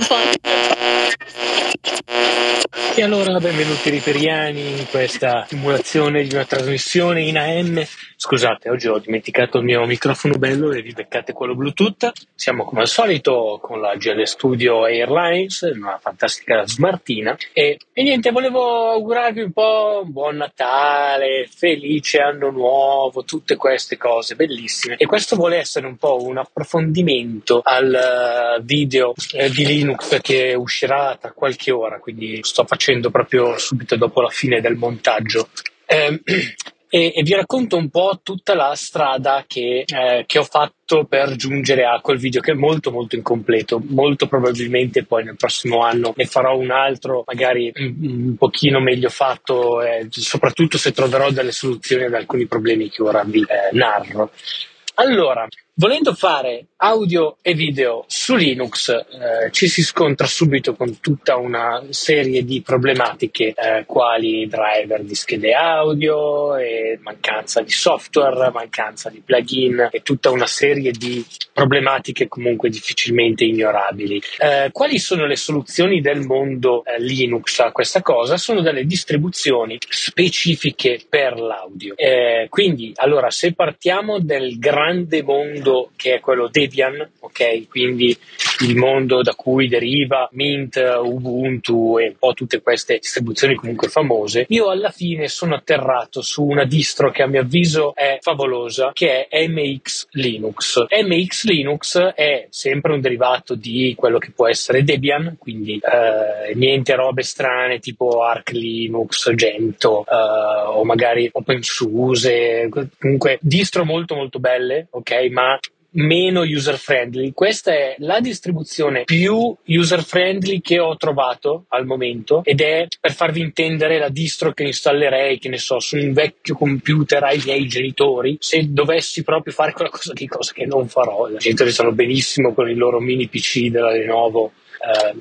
Fun. E allora benvenuti riperiani in questa simulazione di una trasmissione in AM. Scusate, oggi ho dimenticato il mio microfono bello e vi beccate quello Bluetooth. Siamo come al solito con la GL Studio Airlines, una fantastica smartina. E, e niente, volevo augurarvi un po' un buon Natale, felice anno nuovo, tutte queste cose bellissime. E questo vuole essere un po' un approfondimento al eh, video eh, di Linux che uscirà tra qualche ora, quindi sto facendo proprio subito dopo la fine del montaggio. Eh, e, e, vi racconto un po' tutta la strada che, eh, che, ho fatto per giungere a quel video che è molto molto incompleto. Molto probabilmente poi nel prossimo anno ne farò un altro, magari un, un pochino meglio fatto, eh, soprattutto se troverò delle soluzioni ad alcuni problemi che ora vi eh, narro. Allora, volendo fare audio e video su Linux, eh, ci si scontra subito con tutta una serie di problematiche, eh, quali driver di schede audio, mancanza di software, mancanza di plugin e tutta una serie di problematiche comunque difficilmente ignorabili. Eh, quali sono le soluzioni del mondo eh, Linux a questa cosa? Sono delle distribuzioni specifiche per l'audio. Eh, quindi, allora, se partiamo del grande mondo mondo che è quello Debian, ok? Quindi il mondo da cui deriva Mint, Ubuntu e un po' tutte queste distribuzioni comunque famose, io alla fine sono atterrato su una distro che a mio avviso è favolosa, che è MX Linux. MX Linux è sempre un derivato di quello che può essere Debian, quindi eh, niente robe strane tipo Arc Linux, Gento eh, o magari OpenSUSE, comunque distro molto molto belle, ok? Ma meno user friendly. Questa è la distribuzione più user friendly che ho trovato al momento ed è per farvi intendere la distro che installerei, che ne so, su un vecchio computer ai miei genitori, se dovessi proprio fare quella cosa cosa che non farò. I genitori stanno benissimo con il loro mini PC della Lenovo. Eh,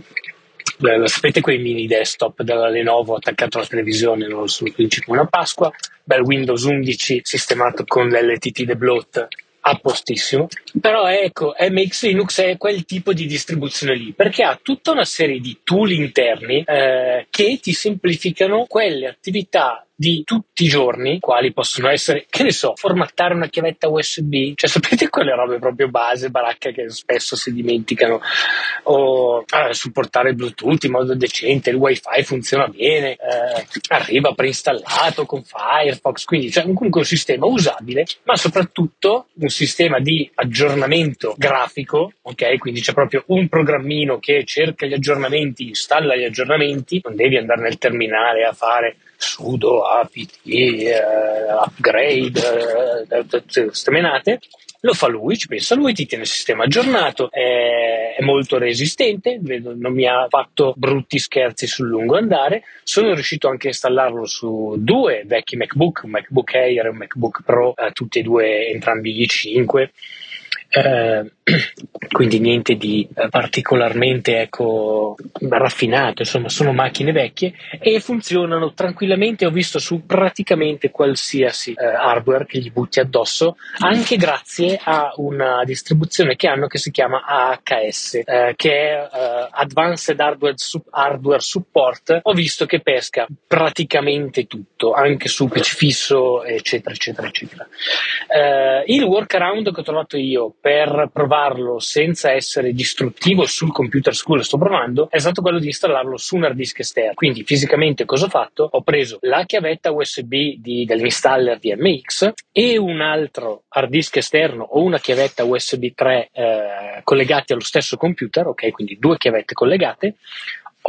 sapete quei mini desktop della Lenovo attaccato alla televisione, non so, come una Pasqua, bel Windows 11 sistemato con l'LTT The Bloat a postissimo, però ecco, MX Linux è quel tipo di distribuzione lì, perché ha tutta una serie di tool interni eh, che ti semplificano quelle attività di tutti i giorni, quali possono essere, che ne so, formattare una chiavetta USB, cioè sapete quelle robe proprio base, baracca che spesso si dimenticano, o eh, supportare Bluetooth in modo decente, il WiFi funziona bene, eh, arriva preinstallato con Firefox, quindi c'è cioè, comunque un sistema usabile, ma soprattutto un sistema di aggiornamento grafico, ok? Quindi c'è proprio un programmino che cerca gli aggiornamenti, installa gli aggiornamenti, non devi andare nel terminale a fare sudo, apt, eh, upgrade, eh, stemenate, lo fa lui, ci pensa lui, ti tiene il sistema aggiornato, è, è, molto resistente, non mi ha fatto brutti scherzi sul lungo andare, sono riuscito anche a installarlo su due vecchi MacBook, un MacBook Air e un MacBook Pro, eh, tutti e due entrambi i5 eh, quindi niente di eh, particolarmente ecco, raffinato, insomma sono macchine vecchie e funzionano tranquillamente, ho visto su praticamente qualsiasi eh, hardware che gli butti addosso, anche grazie a una distribuzione che hanno che si chiama AHS, eh, che è eh, Advanced Hardware, Hardware, Support, ho visto che pesca praticamente tutto, anche su PC fisso, eccetera, eccetera, eccetera. Eh, il workaround che ho trovato io per provarlo senza essere distruttivo sul computer su cui lo sto provando è stato quello di installarlo su un hard disk esterno. Quindi fisicamente cosa ho fatto? Ho preso la chiavetta USB di, dell'installer di MX e un altro hard disk esterno o una chiavetta USB 3 eh, collegati allo stesso computer, ok? Quindi due chiavette collegate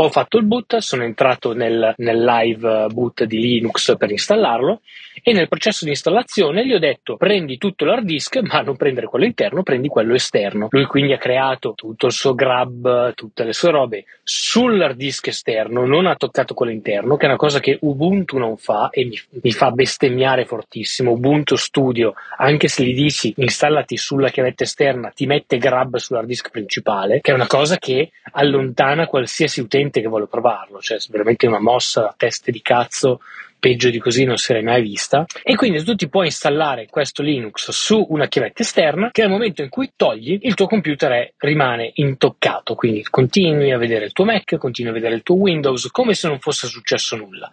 ho fatto il boot, sono entrato nel, nel, live boot di Linux per installarlo e nel processo di installazione gli ho detto prendi tutto l'hard disk ma non prendere quello interno, prendi quello esterno. Lui quindi ha creato tutto il suo grab, tutte le sue robe sull'hard disk esterno, non ha toccato quello interno, che è una cosa che Ubuntu non fa e mi, mi fa bestemmiare fortissimo. Ubuntu Studio, anche se gli dici installati sulla chiavetta esterna, ti mette grab sull'hard disk principale, che è una cosa che allontana qualsiasi utente gente che vuole provarlo, cioè veramente una mossa a teste di cazzo peggio di così non si era mai vista. E quindi tu ti puoi installare questo Linux su una chiavetta esterna che nel momento in cui togli il tuo computer è, rimane intoccato, quindi continui a vedere il tuo Mac, continui a vedere il tuo Windows come se non fosse successo nulla.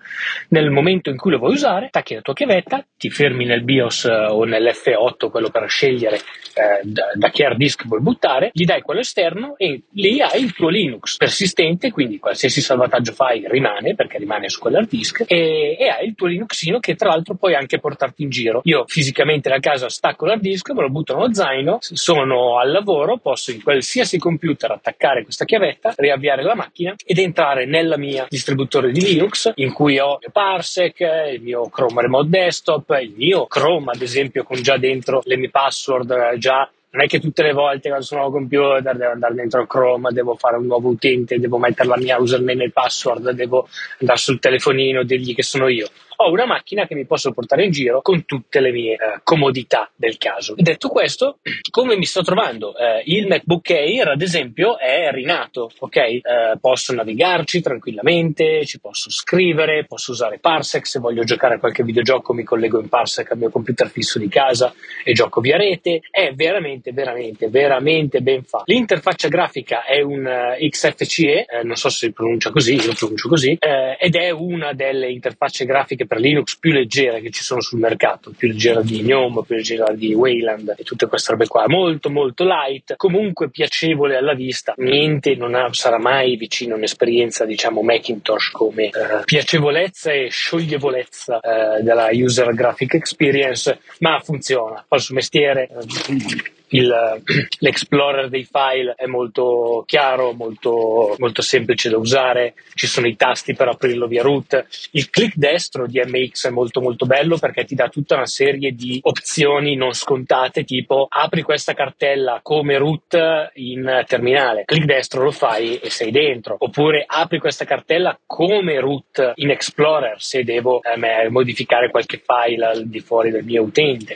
Nel momento in cui lo vuoi usare, attacchi la tua chiavetta, ti fermi nel BIOS eh, o nell'F8, quello per scegliere eh, da, da, che hard disk vuoi buttare, gli dai quello esterno e lì hai il tuo Linux persistente, quindi qualsiasi salvataggio fai rimane perché rimane su quell'hard disk e, e hai il tuo Linuxino che tra l'altro puoi anche portarti in giro. Io fisicamente da casa stacco l'hard disk, me lo butto nello zaino, sono al lavoro, posso in qualsiasi computer attaccare questa chiavetta, riavviare la macchina ed entrare nella mia distributore di Linux in cui ho il Parsec, il mio Chrome Remote Desktop, il mio Chrome ad esempio con già dentro le mie password eh, già non è che tutte le volte quando sono al computer devo andare dentro Chrome, devo fare un nuovo utente, devo mettere la mia username e password, devo andare sul telefonino e dirgli che sono io ho una macchina che mi posso portare in giro con tutte le mie eh, comodità del caso. Detto questo, come mi sto trovando? Eh, il MacBook Air, ad esempio, è rinato, ok? Eh, posso navigarci tranquillamente, ci posso scrivere, posso usare Parsec, se voglio giocare a qualche videogioco mi collego in Parsec al mio computer fisso di casa e gioco via rete. È veramente, veramente, veramente ben fatto. L'interfaccia grafica è un uh, eh, XFCE, eh, non so se si pronuncia così, io lo pronuncio così, ed è una delle interfacce grafiche anche per Linux più leggere che ci sono sul mercato, più leggera di GNOME, più leggera di Wayland e tutte queste robe qua, molto molto light, comunque piacevole alla vista, niente non ha, sarà mai vicino a un'esperienza diciamo Macintosh come eh, piacevolezza e scioglievolezza eh, della user graphic experience, ma funziona, fa il suo mestiere. Eh, il, l'explorer dei file è molto chiaro, molto, molto, semplice da usare, ci sono i tasti per aprirlo via root. Il click destro di MX è molto molto bello perché ti dà tutta una serie di opzioni non scontate, tipo apri questa cartella come root in terminale, click destro lo fai e sei dentro, oppure apri questa cartella come root in Explorer se devo eh, modificare qualche file al di fuori del mio utente.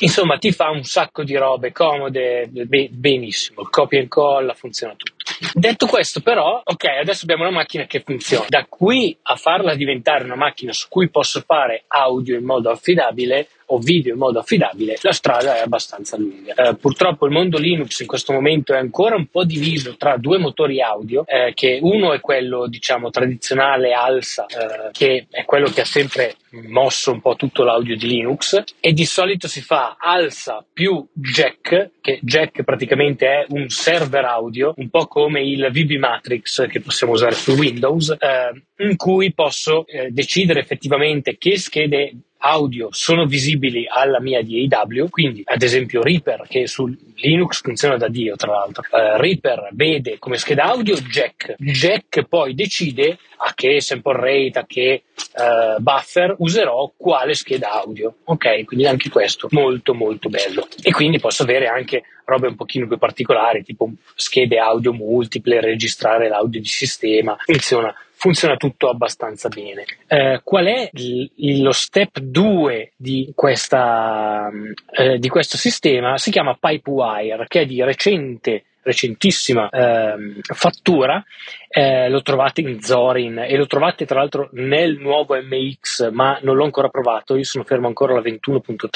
Insomma, ti fa un sacco di robe comode, benissimo, il copia e incolla, funziona tutto. Detto questo, però, ok, adesso abbiamo una macchina che funziona. Da qui a farla diventare una macchina su cui posso fare audio in modo affidabile, o video in modo affidabile, la strada è abbastanza lunga. Eh, purtroppo il mondo Linux in questo momento è ancora un po' diviso tra due motori audio, eh, che uno è quello diciamo tradizionale ALSA, eh, che è quello che ha sempre mosso un po' tutto l'audio di Linux e di solito si fa ALSA più Jack, che Jack praticamente è un server audio, un po' come il VB Matrix che possiamo usare su Windows, eh, in cui posso eh, decidere effettivamente che schede audio sono visibili alla mia DAW, quindi ad esempio Reaper che su Linux funziona da Dio tra l'altro, uh, Reaper vede come scheda audio Jack, Jack poi decide a che sample rate, a che uh, buffer userò quale scheda audio, ok? Quindi anche questo molto molto bello. E quindi posso avere anche robe un pochino più particolari tipo schede audio multiple, registrare l'audio di sistema, funziona funziona tutto abbastanza bene. Eh, qual è il, lo step 2 di, questa, eh, di questo sistema? Si chiama Pipewire, che è di recente recentissima eh, fattura, eh, lo trovate in Zorin e lo trovate tra l'altro nel nuovo MX, ma non l'ho ancora provato, io sono fermo ancora alla 21.3,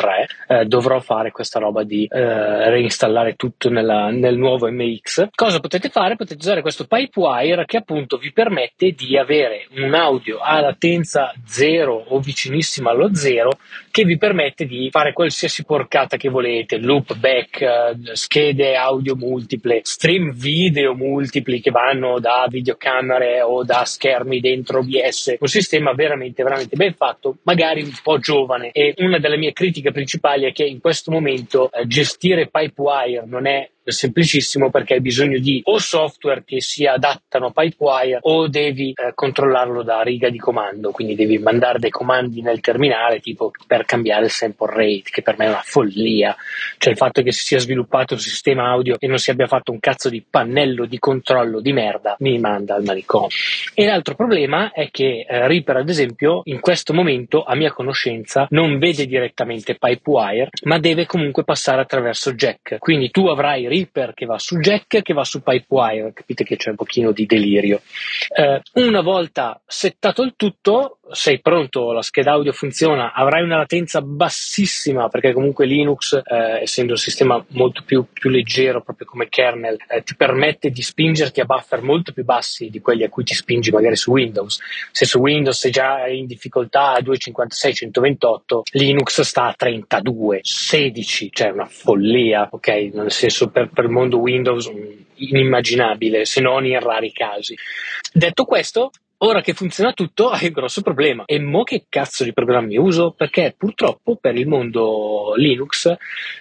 eh, dovrò fare questa roba di eh, reinstallare tutto nella, nel nuovo MX. Cosa potete fare? Potete usare questo Pipewire che appunto vi permette di avere un audio a latenza zero o vicinissima allo zero che vi permette di fare qualsiasi porcata che volete, loop back, eh, schede audio multiple, stream video multipli che vanno da videocamere o da schermi dentro OBS, un sistema veramente, veramente ben fatto, magari un po' giovane. E una delle mie critiche principali è che in questo momento eh, gestire Pipewire non è semplicissimo perché hai bisogno di o software che si adattano a Pipewire o devi eh, controllarlo da riga di comando, quindi devi mandare dei comandi nel terminale tipo per cambiare il sample rate, che per me è una follia. Cioè il fatto che si sia sviluppato un sistema audio e non si abbia fatto un cazzo di pannello di controllo di merda mi manda al manicomio. E l'altro problema è che eh, Reaper, ad esempio, in questo momento, a mia conoscenza, non vede direttamente Pipewire, ma deve comunque passare attraverso Jack. Quindi tu avrai Reaper che va su Jack che va su Pipewire, capite che c'è un pochino di delirio. Eh, una volta settato il tutto, sei pronto, la scheda audio funziona, avrai una latenza bassissima perché comunque Linux, eh, essendo un sistema molto più, più leggero proprio come kernel, eh, ti permette di spingerti a buffer molto più bassi di quelli a cui ti spingi magari su Windows. Se su Windows sei già in difficoltà a 256, 128, Linux sta a 32, 16, cioè una follia, ok? Nel senso per, per il mondo Windows inimmaginabile, se non in rari casi. Detto questo, Ora che funziona tutto, hai un grosso problema. E mo che cazzo di programmi uso? Perché purtroppo per il mondo Linux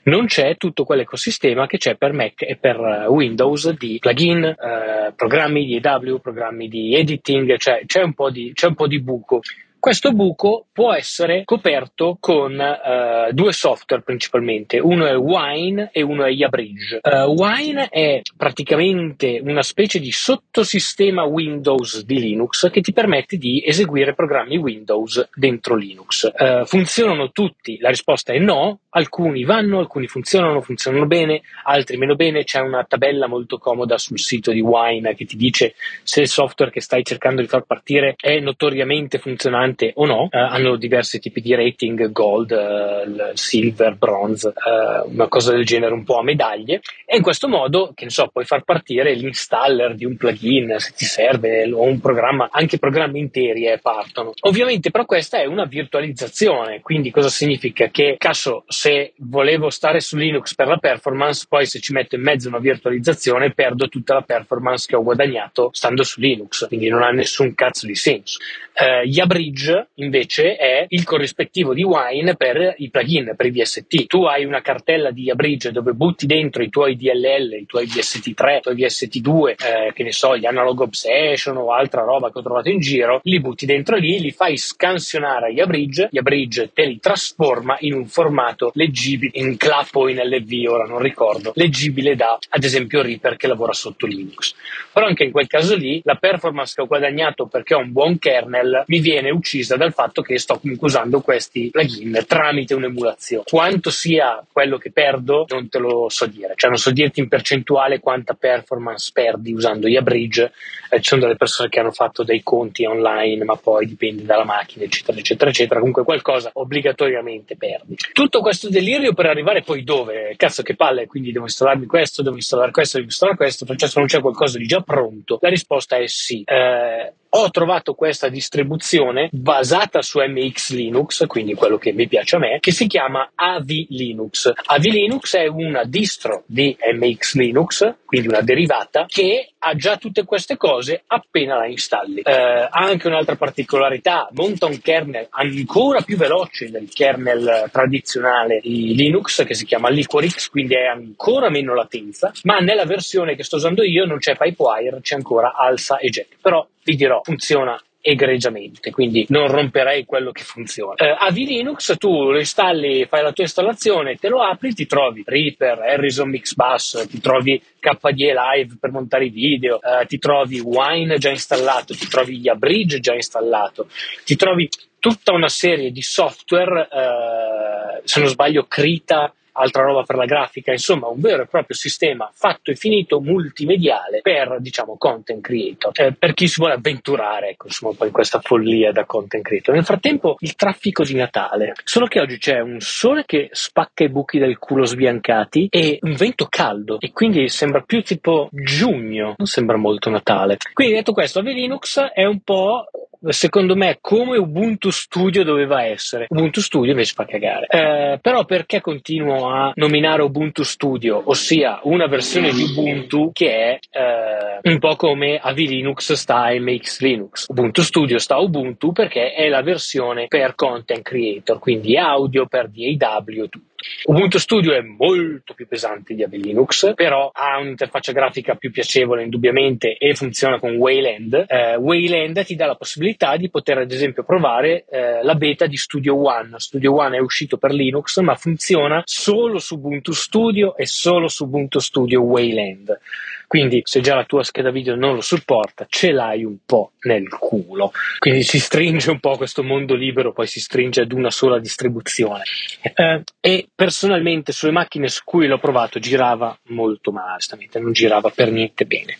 non c'è tutto quell'ecosistema che c'è per Mac e per Windows di plugin, eh, programmi di EW, programmi di editing, cioè c'è un po' di, c'è un po' di buco. Questo buco può essere coperto con uh, due software principalmente, uno è Wine e uno è Yabridge. Uh, Wine è praticamente una specie di sottosistema Windows di Linux che ti permette di eseguire programmi Windows dentro Linux. Uh, funzionano tutti? La risposta è no, alcuni vanno, alcuni funzionano, funzionano bene, altri meno bene, c'è una tabella molto comoda sul sito di Wine che ti dice se il software che stai cercando di far partire è notoriamente funzionante importante o no, eh, hanno diversi tipi di rating, gold, eh, silver, bronze, eh, una cosa del genere un po' a medaglie e in questo modo, che ne so, puoi far partire l'installer di un plugin se ti serve o un programma, anche programmi interi eh, partono. Ovviamente però questa è una virtualizzazione, quindi cosa significa? Che caso se volevo stare su Linux per la performance, poi se ci metto in mezzo una virtualizzazione perdo tutta la performance che ho guadagnato stando su Linux, quindi non ha nessun cazzo di senso. Uh, Yabridge invece è il corrispettivo di Wine per i plugin, per i VST. Tu hai una cartella di Yabridge dove butti dentro i tuoi DLL, i tuoi VST3, i tuoi VST2, eh, che ne so, gli Analog Obsession o altra roba che ho trovato in giro, li butti dentro lì, li fai scansionare a Yabridge, Yabridge te li trasforma in un formato leggibile, in clap o in LV, ora non ricordo, leggibile da ad esempio Reaper che lavora sotto Linux. Però anche in quel caso lì la performance che ho guadagnato perché ho un buon kernel mi viene uccisa dal fatto che sto comunque usando questi plugin tramite un'emulazione. Quanto sia quello che perdo non te lo so dire, cioè non so dirti in percentuale quanta performance perdi usando Yabridge, eh, ci sono delle persone che hanno fatto dei conti online ma poi dipende dalla macchina eccetera eccetera eccetera, comunque qualcosa obbligatoriamente perdi. Tutto questo delirio per arrivare poi dove? Cazzo che palle, quindi devo installarmi questo, devo installare questo, devo installare questo, Francesco non c'è qualcosa di già pronto? La risposta è sì. Eh, ho trovato questa distribuzione basata su MX Linux, quindi quello che mi piace a me, che si chiama AV Linux. AV Linux è una distro di MX Linux, quindi una derivata, che ha già tutte queste cose appena la installi. Eh, anche un'altra particolarità, monta un kernel ancora più veloce del kernel tradizionale di Linux, che si chiama Liquorix, quindi è ancora meno latenza, ma nella versione che sto usando io non c'è Pipewire, c'è ancora alza e jack. Però vi dirò, funziona egregiamente, quindi non romperei quello che funziona. Eh, AV Linux tu lo installi, fai la tua installazione, te lo apri, ti trovi Reaper, Harrison Mix Bus, ti trovi KDE Live per montare i video, eh, ti trovi Wine già installato, ti trovi Yabridge già installato, ti trovi tutta una serie di software, eh, se non sbaglio Krita altra roba per la grafica, insomma un vero e proprio sistema fatto e finito multimediale per diciamo content creator, eh, per chi si vuole avventurare ecco, insomma, poi in questa follia da content creator. Nel frattempo il traffico di Natale, solo che oggi c'è un sole che spacca i buchi del culo sbiancati e un vento caldo e quindi sembra più tipo giugno, non sembra molto Natale. Quindi detto questo, Ave Linux è un po' secondo me come Ubuntu Studio doveva essere. Ubuntu Studio invece fa cagare. Eh, però perché continuo a nominare Ubuntu Studio, ossia una versione di Ubuntu che è eh, un po' come AV Linux sta MX Linux. Ubuntu Studio sta Ubuntu perché è la versione per content creator, quindi audio per DAW, tutto. Ubuntu Studio è molto più pesante di Ave Linux, però ha un'interfaccia grafica più piacevole indubbiamente e funziona con Wayland. Eh, Wayland ti dà la possibilità di poter ad esempio provare eh, la beta di Studio One. Studio One è uscito per Linux ma funziona solo su Ubuntu Studio e solo su Ubuntu Studio Wayland. Quindi se già la tua scheda video non lo supporta, ce l'hai un po' nel culo. Quindi si stringe un po' questo mondo libero, poi si stringe ad una sola distribuzione. Eh, e personalmente sulle macchine su cui l'ho provato girava molto male, non girava per niente bene.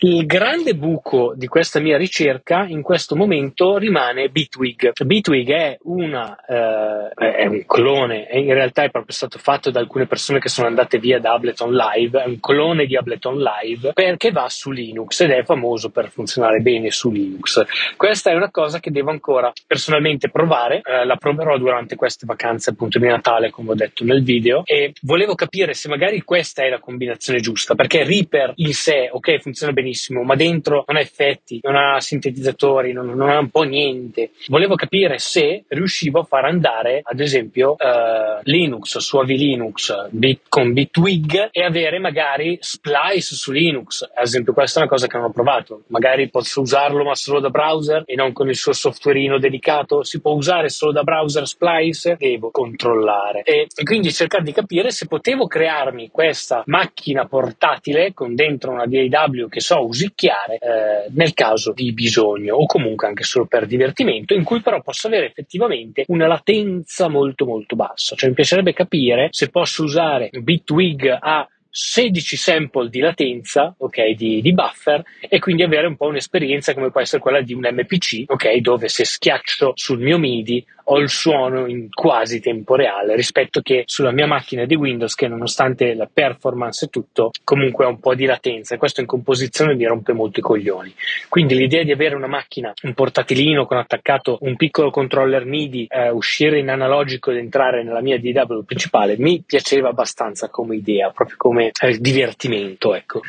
Il grande buco di questa mia ricerca in questo momento rimane Bitwig. Bitwig è, una, eh, è un clone, in realtà è proprio stato fatto da alcune persone che sono andate via da Ableton Live, è un clone di Ableton Live perché va su Linux ed è famoso per funzionare bene su Linux. Questa è una cosa che devo ancora personalmente provare, eh, la proverò durante queste vacanze appunto di Natale come ho detto nel video e volevo capire se magari questa è la combinazione giusta perché Reaper in sé ok funziona benissimo ma dentro non ha effetti, non ha sintetizzatori, non, non ha un po' niente. Volevo capire se riuscivo a far andare ad esempio eh, Linux, Suavi Linux bit, con Bitwig e avere magari Splice su Linux. Ad esempio questa è una cosa che non ho provato, magari posso usarlo ma solo da browser e non con il suo softwareino dedicato, si può usare solo da browser Splice, devo controllare e, e quindi cercare di capire se potevo crearmi questa macchina portatile con dentro una DAW che so usicchiare eh, nel caso di bisogno o comunque anche solo per divertimento in cui però posso avere effettivamente una latenza molto molto bassa. Cioè mi piacerebbe capire se posso usare Bitwig a 16 sample di latenza, ok, di, di, buffer e quindi avere un po' un'esperienza come può essere quella di un MPC, ok, dove se schiaccio sul mio MIDI ho il suono in quasi tempo reale rispetto che sulla mia macchina di Windows che nonostante la performance e tutto comunque ha un po' di latenza e questo in composizione mi rompe molto i coglioni. Quindi l'idea di avere una macchina, un portatilino con attaccato un piccolo controller MIDI, eh, uscire in analogico ed entrare nella mia DW principale mi piaceva abbastanza come idea, proprio come eh, divertimento, ecco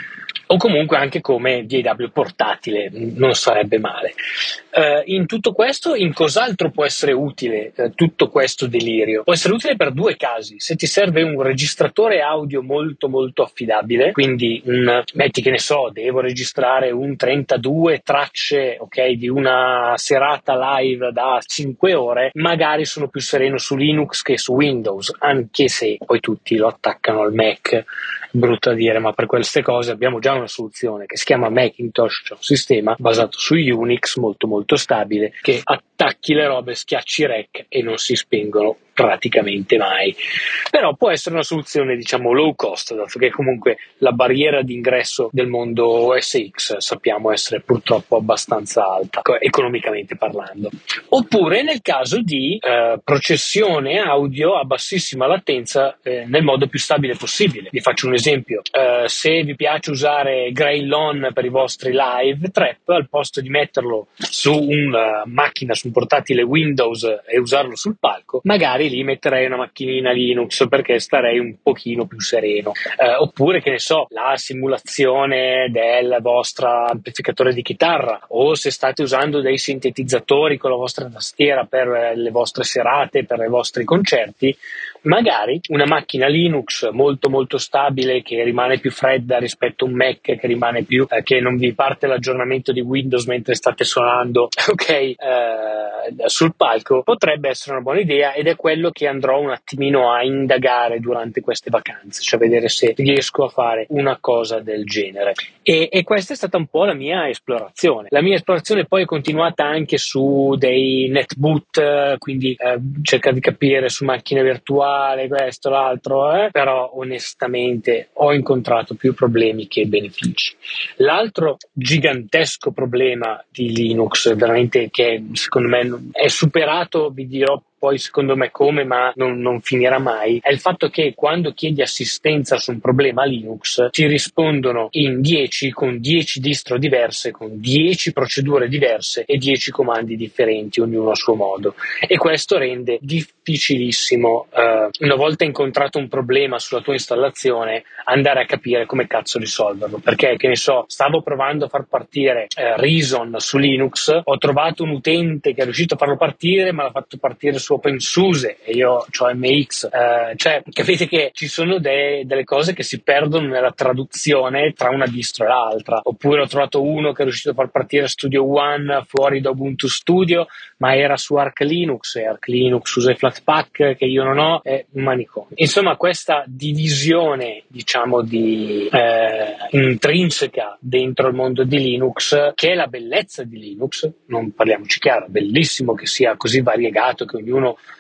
o comunque anche come DAW portatile, non sarebbe male. Uh, in tutto questo, in cos'altro può essere utile uh, tutto questo delirio? Può essere utile per due casi. Se ti serve un registratore audio molto molto affidabile, quindi un, metti che ne so, devo registrare un 32 tracce ok, di una serata live da 5 ore, magari sono più sereno su Linux che su Windows, anche se poi tutti lo attaccano al Mac brutto a dire, ma per queste cose abbiamo già una soluzione che si chiama Macintosh, cioè un sistema basato su Unix molto molto stabile che attacchi le robe, schiacci rec e non si spengono praticamente mai. Però può essere una soluzione, diciamo, low cost, dato che comunque la barriera d'ingresso del mondo OS X sappiamo essere purtroppo abbastanza alta, economicamente parlando. Oppure nel caso di eh, processione audio a bassissima latenza eh, nel modo più stabile possibile. Vi faccio un esempio. Eh, se vi piace usare Graylon per i vostri live trap, al posto di metterlo su una macchina, su un portatile Windows e usarlo sul palco, magari lì metterei una macchinina Linux perché starei un pochino più sereno. Eh, oppure, che ne so, la simulazione del vostro amplificatore di chitarra o se state usando dei sintetizzatori con la vostra tastiera per le vostre serate, per i vostri concerti, magari una macchina Linux molto molto stabile che rimane più fredda rispetto a un Mac che rimane più eh, che non vi parte l'aggiornamento di Windows mentre state suonando ok eh, sul palco potrebbe essere una buona idea ed è quello che andrò un attimino a indagare durante queste vacanze cioè vedere se riesco a fare una cosa del genere e, e questa è stata un po' la mia esplorazione la mia esplorazione poi è continuata anche su dei netboot quindi eh, cercare di capire su macchine virtuali questo, l'altro, eh? però onestamente ho incontrato più problemi che benefici. L'altro gigantesco problema di Linux, veramente che secondo me è superato, vi dirò poi secondo me come, ma non, non, finirà mai, è il fatto che quando chiedi assistenza su un problema Linux ti rispondono in 10 con 10 distro diverse, con 10 procedure diverse e 10 comandi differenti, ognuno a suo modo. E questo rende difficilissimo, eh, una volta incontrato un problema sulla tua installazione, andare a capire come cazzo risolverlo. Perché, che ne so, stavo provando a far partire eh, Reason su Linux, ho trovato un utente che è riuscito a farlo partire, ma l'ha fatto partire su su OpenSUSE e io ho MX, eh, cioè capite che ci sono de- delle cose che si perdono nella traduzione tra una distro e l'altra. Oppure ho trovato uno che è riuscito a far partire Studio One fuori da Ubuntu Studio, ma era su Arc Linux e Arc Linux usa i Flatpak che io non ho, è un manicomio. Insomma, questa divisione, diciamo, di eh, intrinseca dentro il mondo di Linux, che è la bellezza di Linux, non parliamoci chiaro, bellissimo che sia così variegato, che ognuno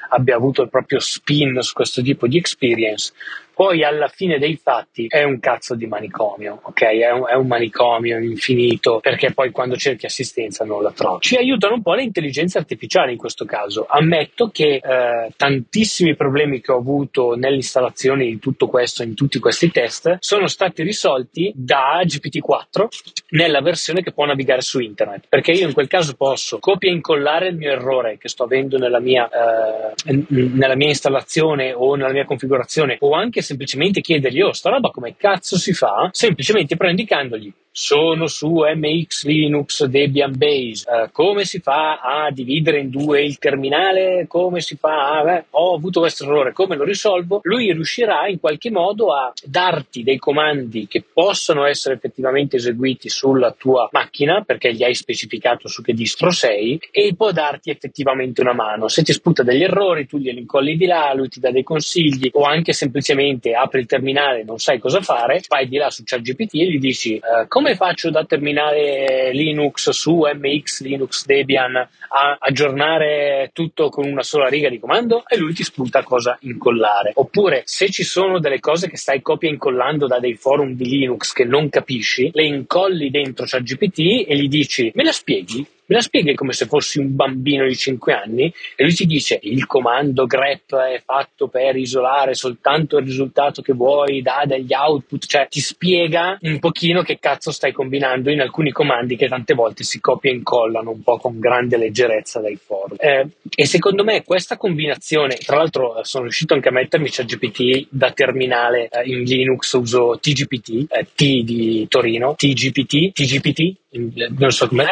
abbia avuto il proprio spin su questo tipo di experience, poi alla fine dei fatti è un cazzo di manicomio, ok? È un, è un manicomio infinito perché poi quando cerchi assistenza non la trovi. Ci aiutano un po' le intelligenze artificiali in questo caso. Ammetto che eh, tantissimi problemi che ho avuto nell'installazione di tutto questo, in tutti questi test, sono stati risolti da GPT-4 nella versione che può navigare su internet. Perché io in quel caso posso copia e incollare il mio errore che sto avendo nella mia, eh, nella mia installazione o nella mia configurazione, o anche semplicemente chiedergli, oh, sta roba come cazzo si fa? Semplicemente però indicandogli sono su MX Linux Debian Base. Uh, come si fa a dividere in due il terminale? Come si fa a... Beh, ho avuto questo errore, come lo risolvo? Lui riuscirà in qualche modo a darti dei comandi che possono essere effettivamente eseguiti sulla tua macchina perché gli hai specificato su che distro sei e può darti effettivamente una mano. Se ti sputa degli errori, tu glieli incolli di là, lui ti dà dei consigli o anche semplicemente apri il terminale e non sai cosa fare, vai di là su ChatGPT e gli dici uh, come come faccio da terminare Linux su MX Linux Debian a aggiornare tutto con una sola riga di comando e lui ti spunta cosa incollare. Oppure se ci sono delle cose che stai copia incollando da dei forum di Linux che non capisci, le incolli dentro ChatGPT e gli dici me la spieghi? Me la spieghi come se fossi un bambino di 5 anni e lui ti dice il comando grep è fatto per isolare soltanto il risultato che vuoi da degli output, cioè ti spiega un pochino che cazzo stai combinando in alcuni comandi che tante volte si copia e incollano un po' con grande leggerezza dai forum. Eh, e secondo me questa combinazione, tra l'altro sono riuscito anche a mettermi ChatGPT da terminale eh, in Linux, uso TGPT, eh, T di Torino, TGPT, TGPT, non so come...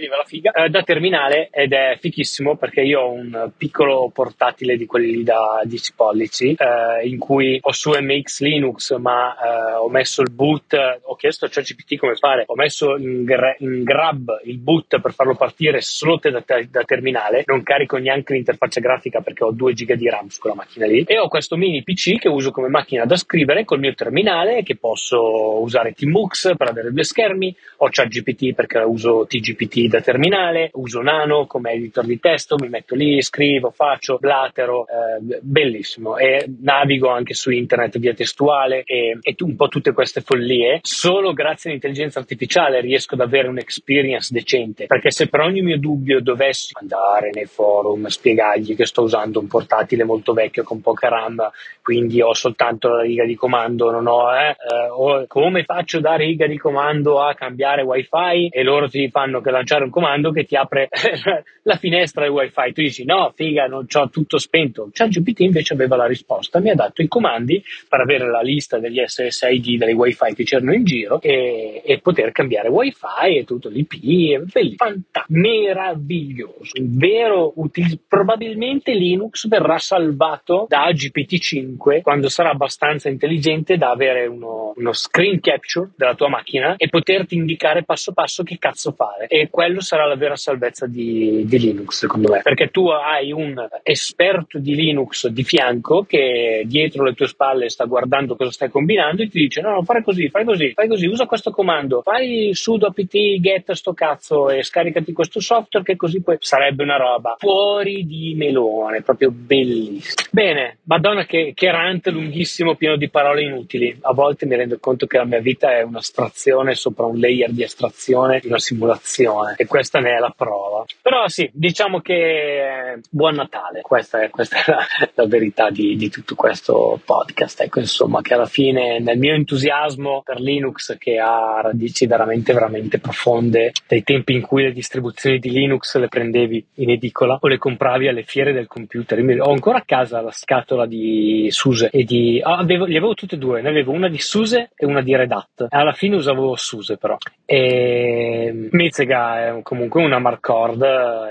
viva la figa, eh, da terminale ed è fichissimo perché io ho un piccolo portatile di quelli lì da 10 pollici eh, in cui ho su MX Linux ma eh, ho messo il boot, ho chiesto a ChatGPT come fare, ho messo in, gra- in, grab il boot per farlo partire solo da, te- da, terminale, non carico neanche l'interfaccia grafica perché ho 2 giga di RAM su quella macchina lì. E ho questo mini PC che uso come macchina da scrivere col mio terminale che posso usare Teambooks per avere due schermi, ho ChatGPT perché uso TGPT da terminale, uso Nano come editor di testo, mi metto lì, scrivo, faccio, blatero, eh, bellissimo e navigo anche su internet via testuale e, e un po' tutte queste follie. Solo grazie all'intelligenza artificiale riesco ad avere un'experience decente perché se per ogni mio dubbio dovessi andare nei forum, spiegargli che sto usando un portatile molto vecchio con poca RAM, quindi ho soltanto la riga di comando, non ho, eh, eh, come faccio da riga di comando a cambiare wifi e loro ti fanno che lanciare un comando che ti apre la finestra del wifi. Tu dici no, figa, non ho tutto spento. ChatGPT invece aveva la risposta, mi ha dato i comandi per avere la lista degli SSID delle wifi che c'erano in giro e, e poter cambiare wifi e tutto l'IP. Fantastico, meraviglioso. Vero utilizzo. Probabilmente Linux verrà salvato da GPT-5 quando sarà abbastanza intelligente da avere uno, uno screen capture della tua macchina e poterti indicare passo passo che cazzo fare. E quello quello sarà la vera salvezza di, di, Linux, secondo me, perché tu hai un esperto di Linux di fianco che dietro le tue spalle sta guardando cosa stai combinando e ti dice: No, no, fare così, fai così, fai così, usa questo comando, fai sudo apt get sto cazzo e scaricati questo software che così poi sarebbe una roba fuori di melone, proprio bellissimo. Bene, madonna che, che rant lunghissimo, pieno di parole inutili. A volte mi rendo conto che la mia vita è un'astrazione sopra un layer di astrazione di una simulazione e questa ne è la prova. Però sì, diciamo che buon Natale, questa è, questa è la, la, verità di, di, tutto questo podcast. Ecco, insomma, che alla fine nel mio entusiasmo per Linux, che ha radici veramente, veramente profonde, dai tempi in cui le distribuzioni di Linux le prendevi in edicola o le compravi alle fiere del computer. Ho ancora a casa la scatola di SUSE e di... Oh, avevo, li avevo tutte e due, ne avevo una di SUSE e una di Red Hat. Alla fine usavo SUSE però. E Mezega è comunque una marcord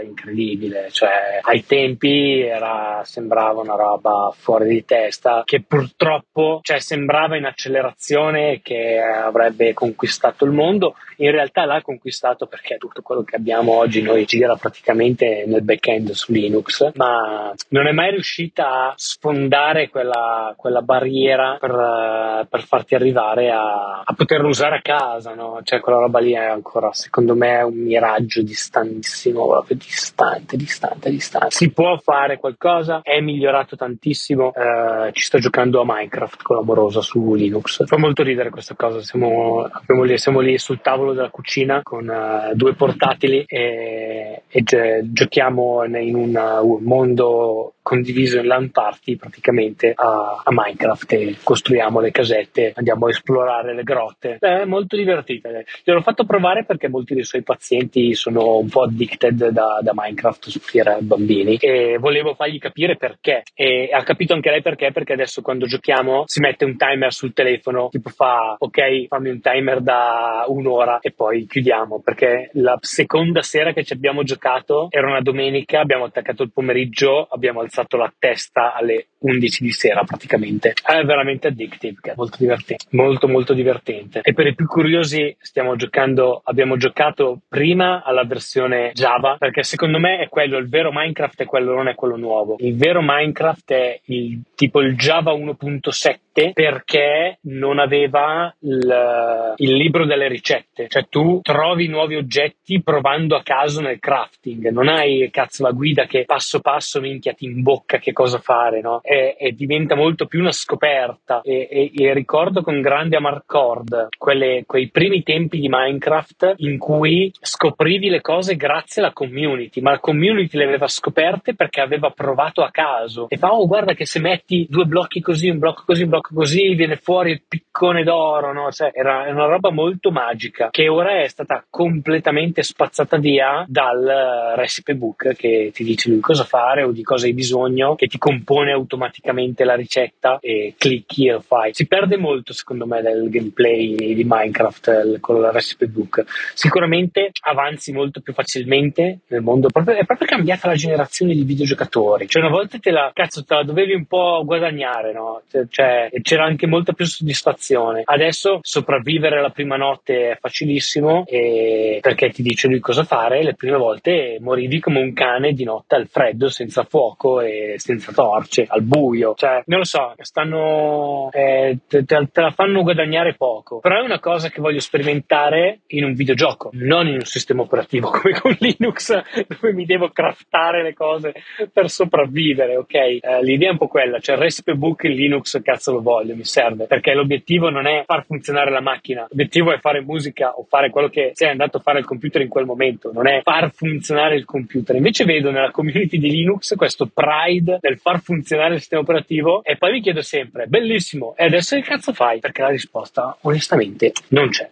incredibile, cioè ai tempi era, sembrava una roba fuori di testa che purtroppo cioè, sembrava in accelerazione che avrebbe conquistato il mondo, in realtà l'ha conquistato perché tutto quello che abbiamo oggi noi gira praticamente nel back-end su Linux, ma non è mai riuscita a sfondare quella, quella barriera per, per, farti arrivare a, a poterlo usare a casa, no? cioè quella roba lì è ancora secondo me un miraggio raggio distantissimo, proprio distante, distante, distante. Si può fare qualcosa, è migliorato tantissimo. Eh, ci sto giocando a Minecraft con l'amorosa su Linux. Fa molto ridere questa cosa. Siamo, lì, siamo lì sul tavolo della cucina con uh, due portatili e, e giochiamo in un, un mondo condiviso in LAN party praticamente a, a, Minecraft e costruiamo le casette, andiamo a esplorare le grotte. È molto divertente. Gliel'ho fatto provare perché molti dei suoi pazienti sono un po' addicted da, da Minecraft su Fiera bambini e volevo fargli capire perché. E ha capito anche lei perché, perché adesso quando giochiamo si mette un timer sul telefono, tipo fa ok, fammi un timer da un'ora e poi chiudiamo perché la seconda sera che ci abbiamo giocato era una domenica, abbiamo attaccato il pomeriggio, abbiamo alzato la testa alle 11 di sera praticamente. È veramente addictive, molto divertente, molto molto divertente. E per i più curiosi stiamo giocando, abbiamo giocato prima alla versione Java, perché secondo me è quello, il vero Minecraft è quello, non è quello nuovo. Il vero Minecraft è il tipo il Java 1.7 perché non aveva il, il libro delle ricette, cioè tu trovi nuovi oggetti provando a caso nel crafting, non hai cazzo la guida che passo passo minchia ti imbocca che cosa fare, no? E, e diventa molto più una scoperta. E, e, e ricordo con grande amarcord quelle, quei primi tempi di Minecraft in cui scoprivi le cose grazie alla community, ma la community le aveva scoperte perché aveva provato a caso. E fa oh guarda che se metti due blocchi così, un blocco così, un blocco così, viene fuori il piccone d'oro, no? Cioè era una roba molto magica che ora è stata completamente spazzata via dal recipe book che ti dice lui cosa fare o di cosa hai bisogno, che ti compone automaticamente la ricetta e clicchi e lo fai. Si perde molto secondo me del gameplay di Minecraft con la recipe book. Sicuramente avanzi molto più facilmente nel mondo, è proprio cambiata la generazione di videogiocatori. Cioè una volta te la, cazzo, te la dovevi un po' guadagnare, no? Cioè, cioè c'era anche molta più soddisfazione. Adesso sopravvivere la prima notte è facilissimo perché ti dice lui cosa fare. Le prime volte morivi come un cane di notte al freddo, senza fuoco e senza torce, al buio. Cioè, non lo so, stanno. Eh, te, te, la fanno guadagnare poco. Però è una cosa che voglio sperimentare in un videogioco, non in un sistema operativo come con Linux, dove mi devo craftare le cose per sopravvivere, ok? Eh, l'idea è un po' quella, cioè il recipe book in Linux cazzo lo voglio, mi serve, perché l'obiettivo non è far funzionare la macchina, l'obiettivo è fare musica o fare quello che sei andato a fare il computer in quel momento, non è far funzionare il computer. Invece vedo nella community di Linux questo pride del far funzionare il sistema operativo e poi mi chiedo sempre, bellissimo, e adesso che cazzo fai? Perché la risposta onestamente non c'è.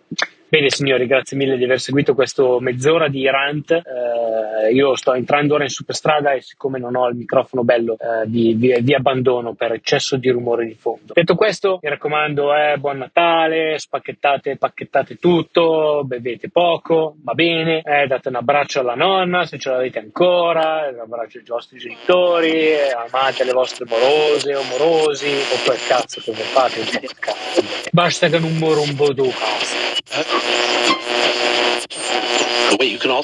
Bene signori, grazie mille di aver seguito questo mezz'ora di rant. Eh, io sto entrando ora in superstrada e siccome non ho il microfono bello eh, vi, vi, vi, abbandono per eccesso di rumore di fondo. Detto questo, mi raccomando, eh, buon Natale, spacchettate, pacchettate tutto, bevete poco, va bene, eh, date un abbraccio alla nonna se ce l'avete ancora, un abbraccio ai vostri genitori, amate le vostre morose o morosi, o quel cazzo che vi fate, basta che non moro un po' tu cazzo. The way you can all.